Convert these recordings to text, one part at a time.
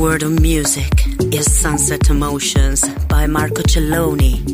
World of music is Sunset Emotions by Marco Celloni.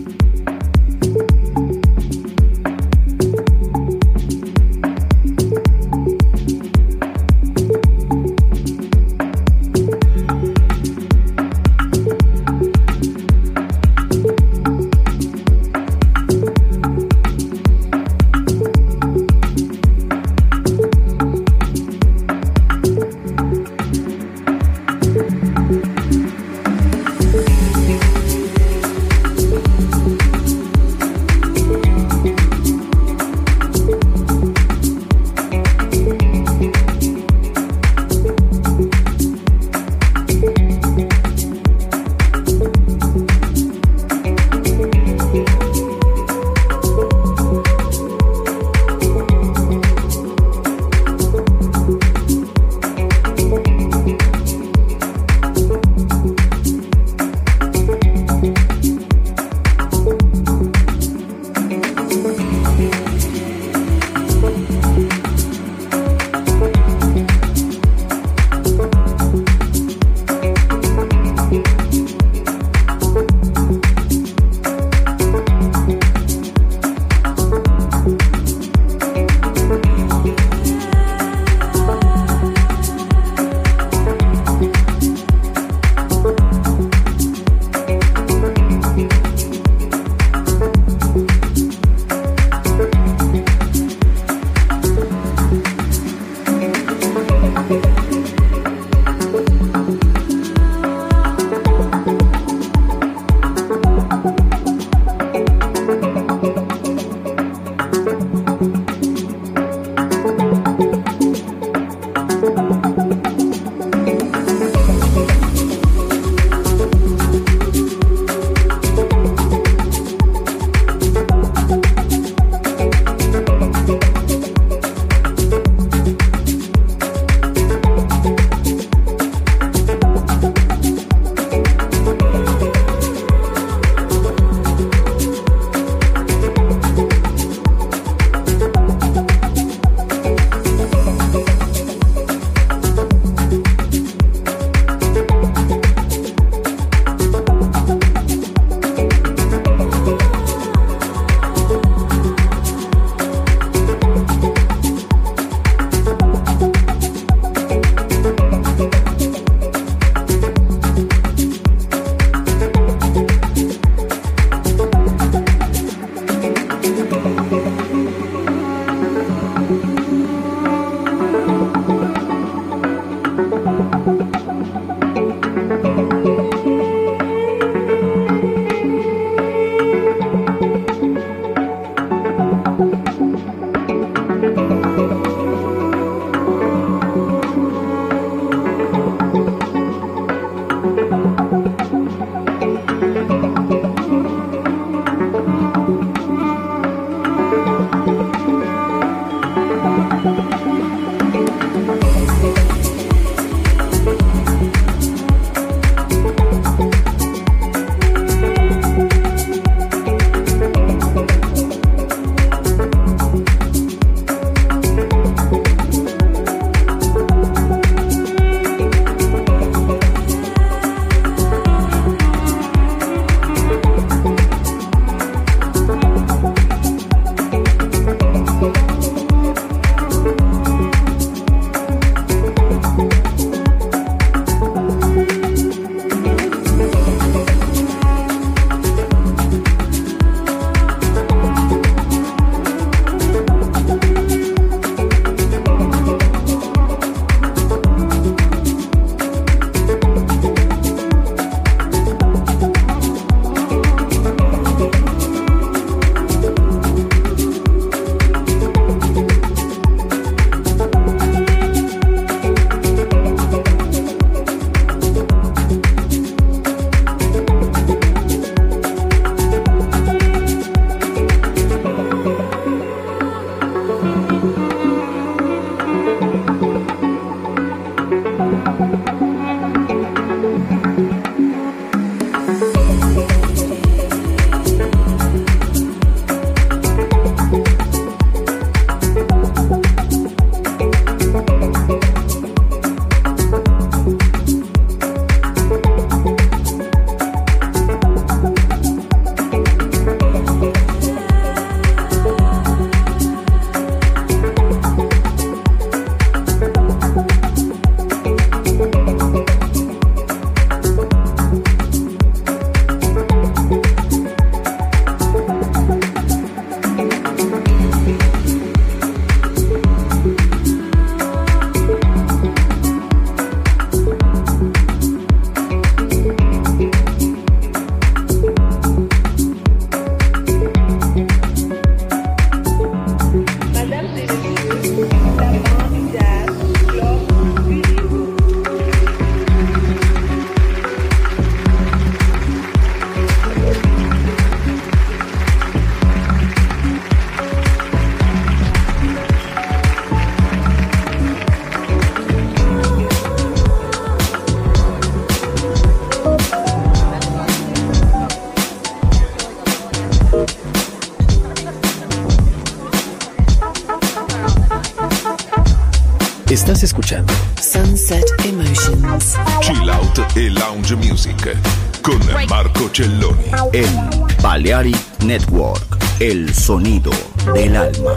Estás escuchando Sunset Emotions. Chill Out e Lounge Music con Marco Celloni. En Balearic Network, el sonido del alma.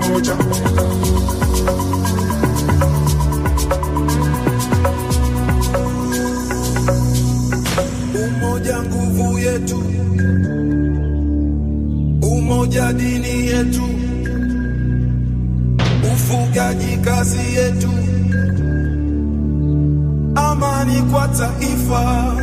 Pamoja. Umoja nguvu yetu, umoja dini yetu, ufugaji kazi yetu, amani kwa taifa.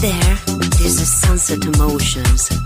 There, this is Sunset Emotions.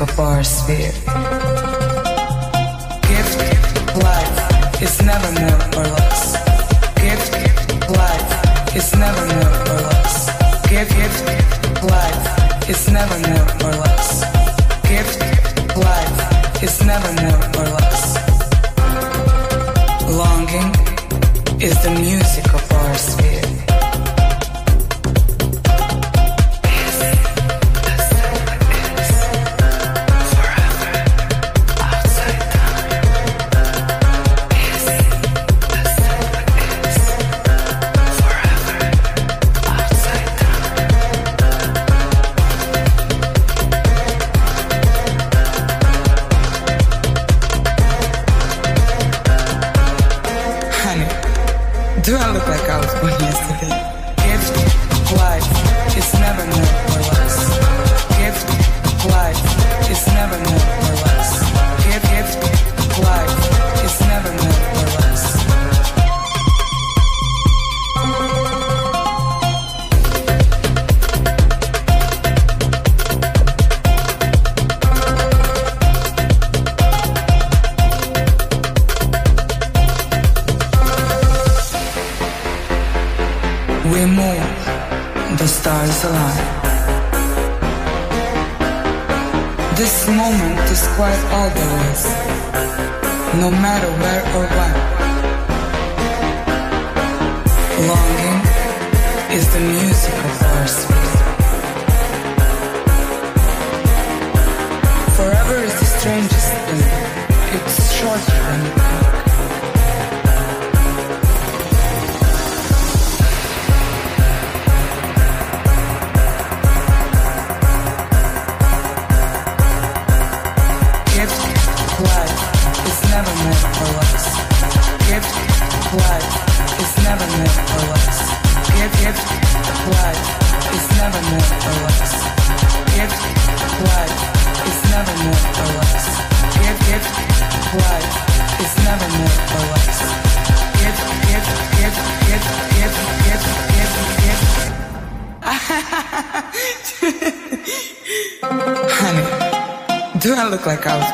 Of our sphere. choice friend. Like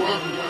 work.